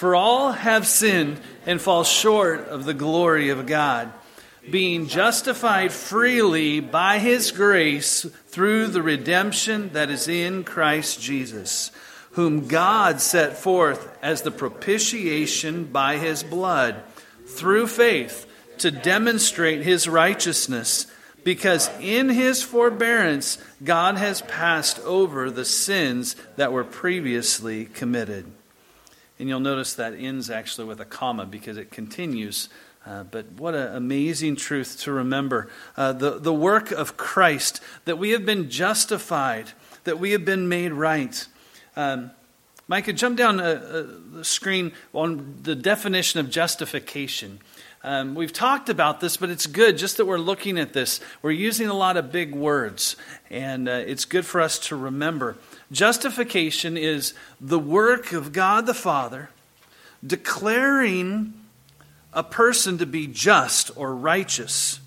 For all have sinned and fall short of the glory of God, being justified freely by his grace through the redemption that is in Christ Jesus, whom God set forth as the propitiation by his blood, through faith, to demonstrate his righteousness because in his forbearance God has passed over the sins that were previously committed. And you'll notice that ends actually with a comma because it continues. Uh, but what an amazing truth to remember. Uh, the, the work of Christ, that we have been justified, that we have been made right. Um, Micah, jump down uh, uh the screen on the definition of justification. Um, we've talked about this, but it's good just that we're looking at this. We're using a lot of big words, and uh, it's good for us to remember. Justification is the work of God the Father declaring a person to be just or righteous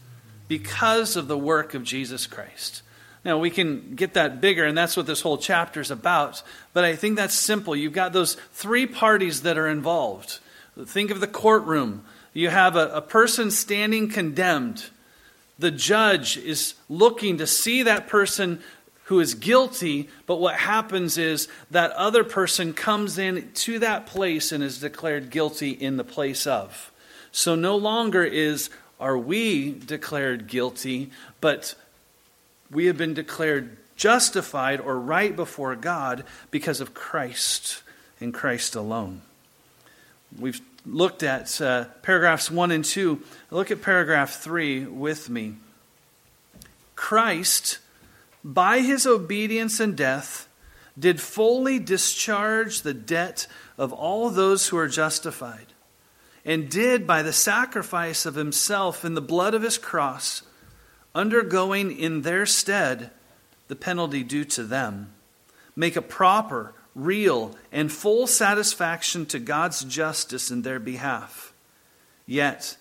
because of the work of Jesus Christ. Now, we can get that bigger, and that's what this whole chapter is about, but I think that's simple. You've got those three parties that are involved. Think of the courtroom you have a, a person standing condemned. The judge is looking to see that person who is guilty, but what happens is that other person comes in to that place and is declared guilty in the place of. So no longer is are we declared guilty, but we have been declared justified or right before God because of Christ and Christ alone. We've looked at uh, paragraphs 1 and 2. Look at paragraph 3 with me. Christ, by his obedience and death, did fully discharge the debt of all those who are justified, and did, by the sacrifice of himself in the blood of his cross, undergoing in their stead the penalty due to them, make a proper real, and full satisfaction to God's justice in their behalf. Yet,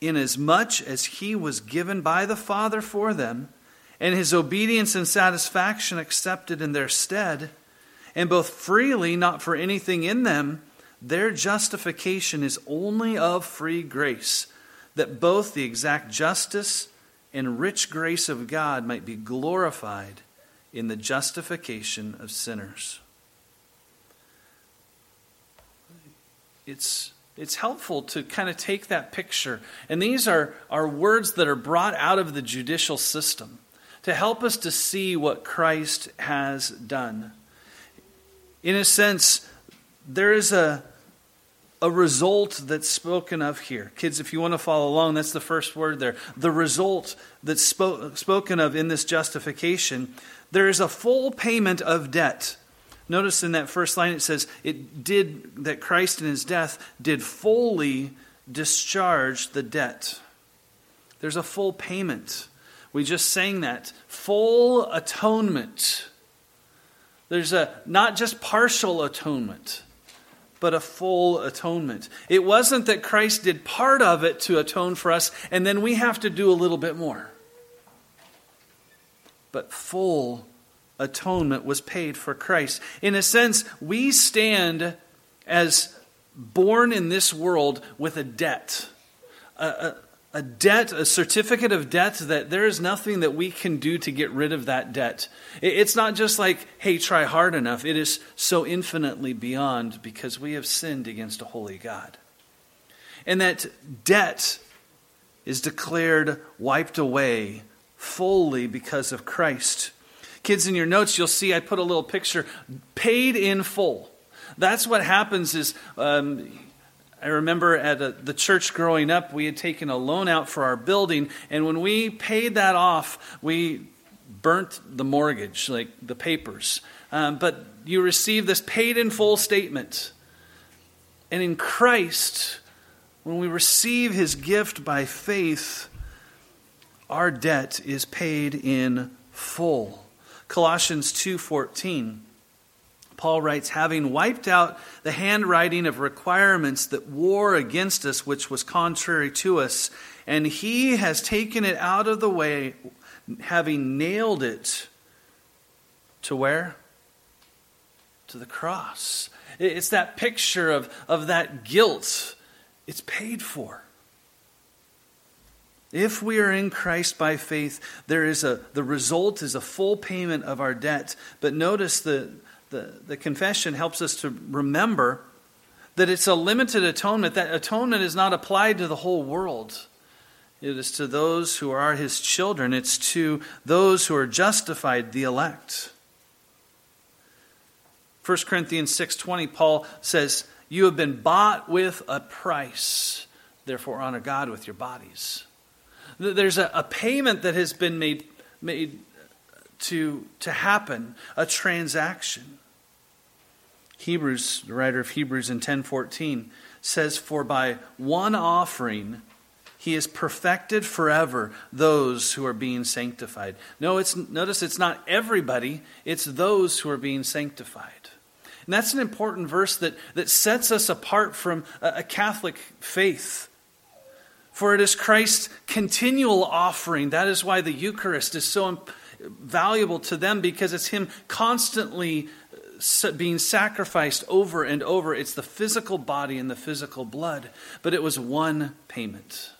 inasmuch as he was given by the Father for them, and his obedience and satisfaction accepted in their stead, and both freely, not for anything in them, their justification is only of free grace, that both the exact justice and rich grace of God might be glorified in the justification of sinners. It's it's helpful to kind of take that picture. And these are, are words that are brought out of the judicial system to help us to see what Christ has done. In a sense, there is a, a result that's spoken of here. Kids, if you want to follow along, that's the first word there. The result that's spo- spoken of in this justification, there is a full payment of debt Notice in that first line it says, it did, that Christ in his death did fully discharge the debt. There's a full payment. We just sang that. Full atonement. There's a not just partial atonement, but a full atonement. It wasn't that Christ did part of it to atone for us, and then we have to do a little bit more. But full atonement was paid for Christ. In a sense, we stand as born in this world with a debt. A, a, a, debt, a certificate of debt that there is nothing that we can do to get rid of that debt. It's not just like, hey, try hard enough. It is so infinitely beyond because we have sinned against a holy God. And that debt is declared wiped away fully because of Christ. Kids, in your notes, you'll see I put a little picture paid in full. That's what happens is. Um, I remember at a, the church growing up, we had taken a loan out for our building, and when we paid that off, we burnt the mortgage, like the papers. Um, but you receive this paid in full statement. And in Christ, when we receive his gift by faith, our debt is paid in full. Colossians 2:14. Paul writes, having wiped out the handwriting of requirements that war against us, which was contrary to us, and he has taken it out of the way, having nailed it to where? To the cross. It's that picture of, of that guilt. It's paid for. If we are in Christ by faith, there is a the result is a full payment of our debt. But notice the, the, the confession helps us to remember that it's a limited atonement. That atonement is not applied to the whole world. It is to those who are his children. It's to those who are justified, the elect. 1 Corinthians 6:20 Paul says, "You have been bought with a price. Therefore honor God with your bodies." There's a, a payment that has been made, made to, to happen, a transaction. Hebrews, the writer of Hebrews in 10:14 says, "For by one offering he has perfected forever those who are being sanctified." No, it's notice it's not everybody, it's those who are being sanctified. And that's an important verse that, that sets us apart from a, a Catholic faith. For it is Christ's continual offering. That is why the Eucharist is so valuable to them because it's Him constantly uh, being sacrificed over and over. It's the physical body and the physical blood, but it was one payment.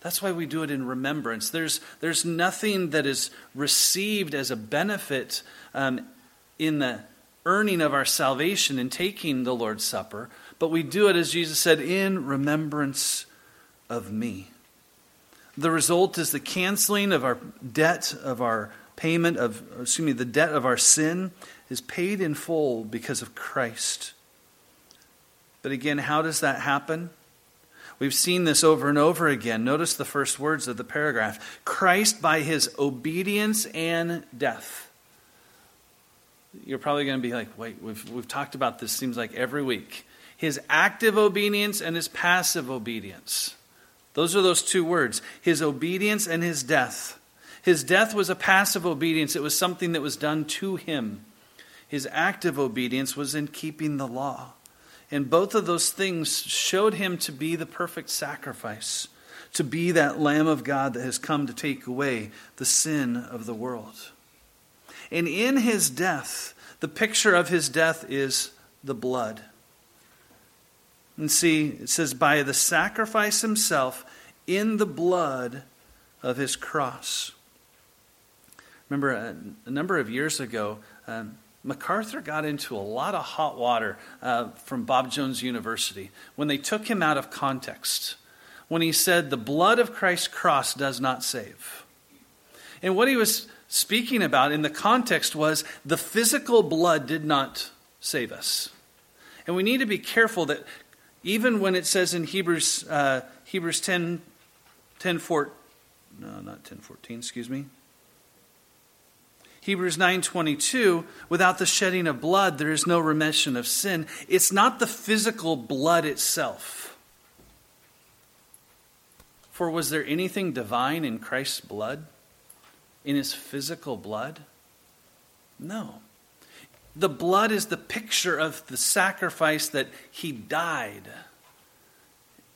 That's why we do it in remembrance. There's, there's nothing that is received as a benefit um, in the earning of our salvation in taking the Lord's Supper, but we do it, as Jesus said, in remembrance of me. The result is the canceling of our debt, of our payment of, excuse me, the debt of our sin is paid in full because of Christ. But again, how does that happen? We've seen this over and over again. Notice the first words of the paragraph Christ by his obedience and death. You're probably going to be like, wait, we've, we've talked about this, seems like every week. His active obedience and his passive obedience. Those are those two words his obedience and his death. His death was a passive obedience, it was something that was done to him. His active obedience was in keeping the law. And both of those things showed him to be the perfect sacrifice, to be that Lamb of God that has come to take away the sin of the world. And in his death, the picture of his death is the blood. And see, it says, by the sacrifice himself in the blood of his cross. Remember, a, a number of years ago, um, MacArthur got into a lot of hot water uh, from Bob Jones University when they took him out of context. When he said, The blood of Christ's cross does not save. And what he was speaking about in the context was the physical blood did not save us. And we need to be careful that even when it says in Hebrews, uh, Hebrews 10, 10 4, no, not 10 14, excuse me. Hebrews 9:22 without the shedding of blood there is no remission of sin. It's not the physical blood itself. For was there anything divine in Christ's blood? In his physical blood? No the blood is the picture of the sacrifice that he died.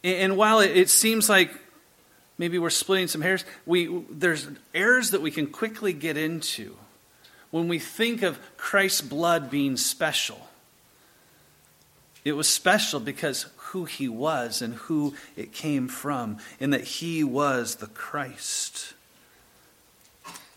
And while it seems like maybe we're splitting some hairs, we, there's errors that we can quickly get into when we think of Christ's blood being special. It was special because who he was and who it came from, and that he was the Christ.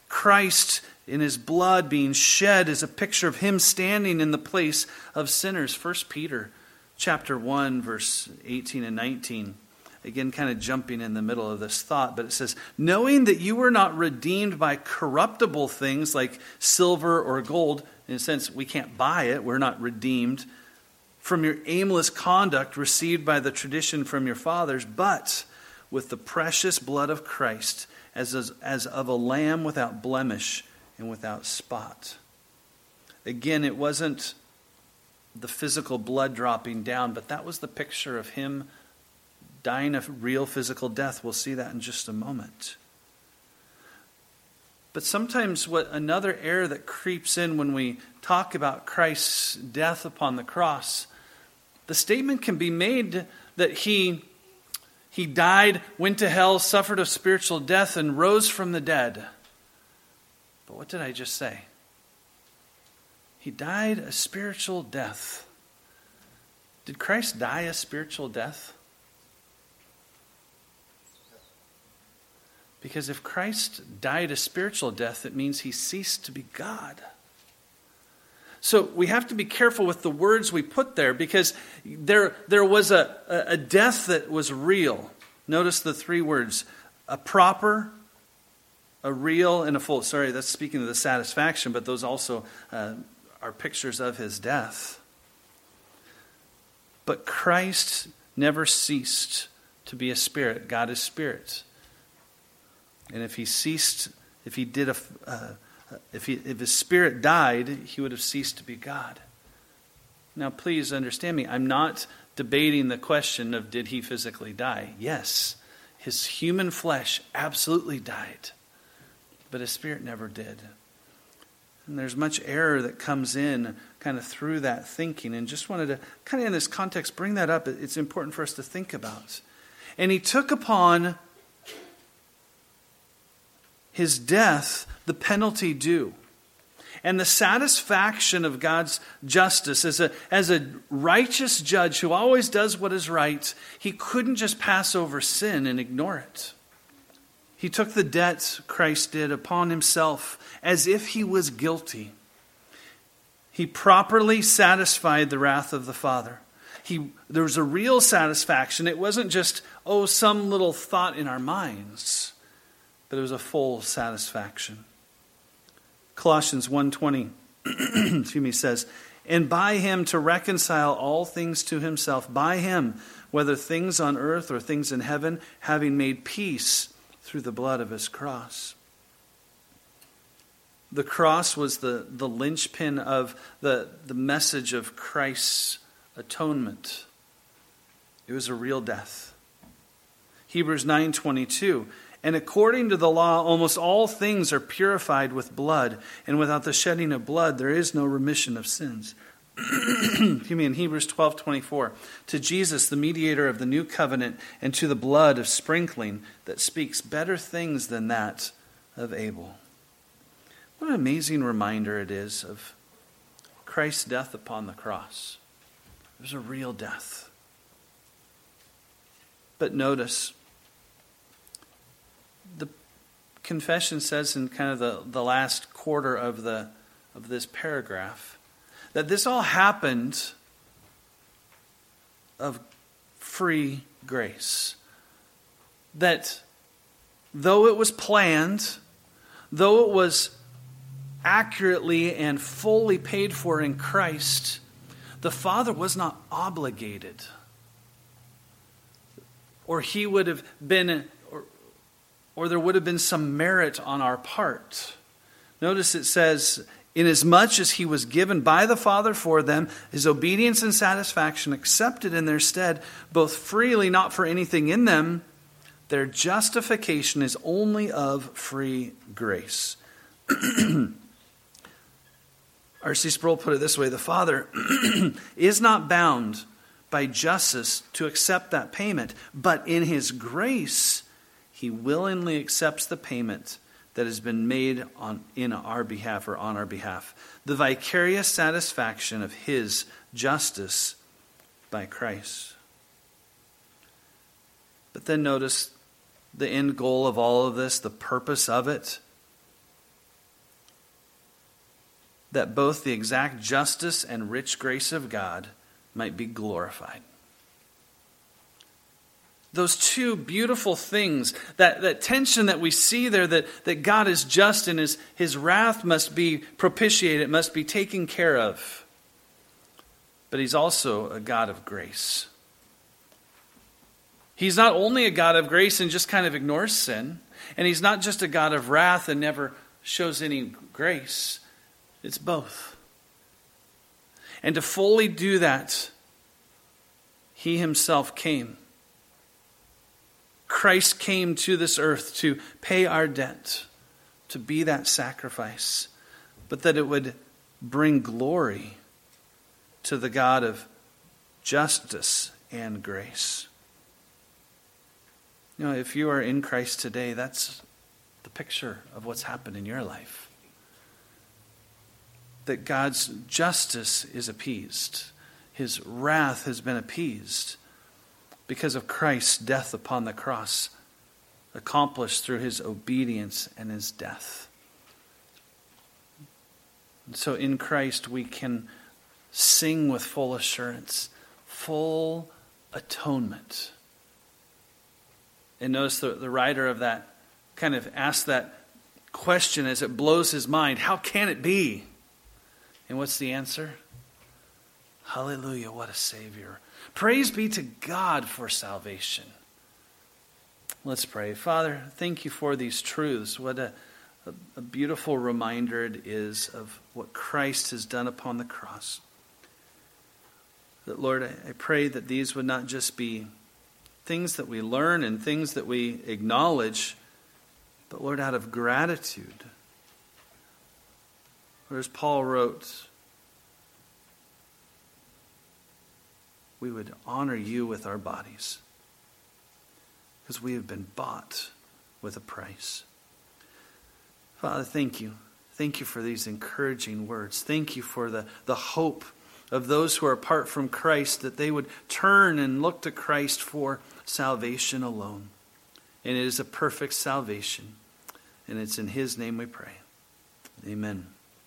Christ in his blood being shed is a picture of him standing in the place of sinners. 1 Peter chapter 1 verse 18 and 19. Again kind of jumping in the middle of this thought, but it says, "Knowing that you were not redeemed by corruptible things like silver or gold, in a sense we can't buy it, we're not redeemed from your aimless conduct received by the tradition from your fathers, but with the precious blood of Christ, as, as of a lamb without blemish and without spot. Again, it wasn't the physical blood dropping down, but that was the picture of him dying a real physical death. We'll see that in just a moment. But sometimes, what another error that creeps in when we talk about Christ's death upon the cross, the statement can be made that he, he died, went to hell, suffered a spiritual death, and rose from the dead. But what did I just say? He died a spiritual death. Did Christ die a spiritual death? Because if Christ died a spiritual death, it means he ceased to be God. So we have to be careful with the words we put there because there, there was a, a death that was real. Notice the three words a proper, a real, and a full. Sorry, that's speaking of the satisfaction, but those also uh, are pictures of his death. But Christ never ceased to be a spirit. God is spirit. And if he ceased, if he did a, uh, if, he, if his spirit died, he would have ceased to be God. Now, please understand me. I'm not debating the question of did he physically die. Yes, his human flesh absolutely died, but his spirit never did. And there's much error that comes in kind of through that thinking. And just wanted to, kind of in this context, bring that up. It's important for us to think about. And he took upon his death the penalty due. And the satisfaction of God's justice as a, as a righteous judge who always does what is right, he couldn't just pass over sin and ignore it. He took the debt Christ did upon himself as if he was guilty. He properly satisfied the wrath of the Father. He, there was a real satisfaction. It wasn't just, oh, some little thought in our minds but it was a full satisfaction. Colossians 1:20 excuse me says, "And by him to reconcile all things to himself, by him, whether things on earth or things in heaven, having made peace through the blood of his cross." The cross was the, the linchpin of the, the message of Christ's atonement. It was a real death. Hebrews 9:22 and according to the law, almost all things are purified with blood, and without the shedding of blood, there is no remission of sins. Excuse me, in Hebrews 12 24, to Jesus, the mediator of the new covenant, and to the blood of sprinkling that speaks better things than that of Abel. What an amazing reminder it is of Christ's death upon the cross. It was a real death. But notice, the confession says in kind of the, the last quarter of the of this paragraph that this all happened of free grace. That though it was planned, though it was accurately and fully paid for in Christ, the Father was not obligated. Or he would have been or or there would have been some merit on our part. Notice it says, Inasmuch as he was given by the Father for them, his obedience and satisfaction accepted in their stead, both freely, not for anything in them, their justification is only of free grace. R.C. Sproul put it this way The Father is not bound by justice to accept that payment, but in his grace, he willingly accepts the payment that has been made on, in our behalf or on our behalf. The vicarious satisfaction of his justice by Christ. But then notice the end goal of all of this, the purpose of it. That both the exact justice and rich grace of God might be glorified those two beautiful things, that, that tension that we see there, that, that God is just and his, his wrath must be propitiated, must be taken care of. But he's also a God of grace. He's not only a God of grace and just kind of ignores sin, and he's not just a God of wrath and never shows any grace. It's both. And to fully do that, he himself came Christ came to this earth to pay our debt, to be that sacrifice, but that it would bring glory to the God of justice and grace. You know, if you are in Christ today, that's the picture of what's happened in your life. That God's justice is appeased, his wrath has been appeased because of Christ's death upon the cross, accomplished through his obedience and his death. And so in Christ we can sing with full assurance, full atonement. And notice the, the writer of that kind of asked that question as it blows his mind how can it be? And what's the answer? Hallelujah, what a Savior. Praise be to God for salvation. Let's pray. Father, thank you for these truths. What a, a, a, beautiful reminder it is of what Christ has done upon the cross. That, Lord, I, I pray that these would not just be things that we learn and things that we acknowledge, but, Lord, out of gratitude. Or as Paul wrote, we would honor you with our bodies because we have been bought with a price. Father, thank you. Thank you for these encouraging words. Thank you for the, the hope of those who are apart from Christ that they would turn and look to Christ for salvation alone. And it is a perfect salvation. And it's in His name we pray. Amen.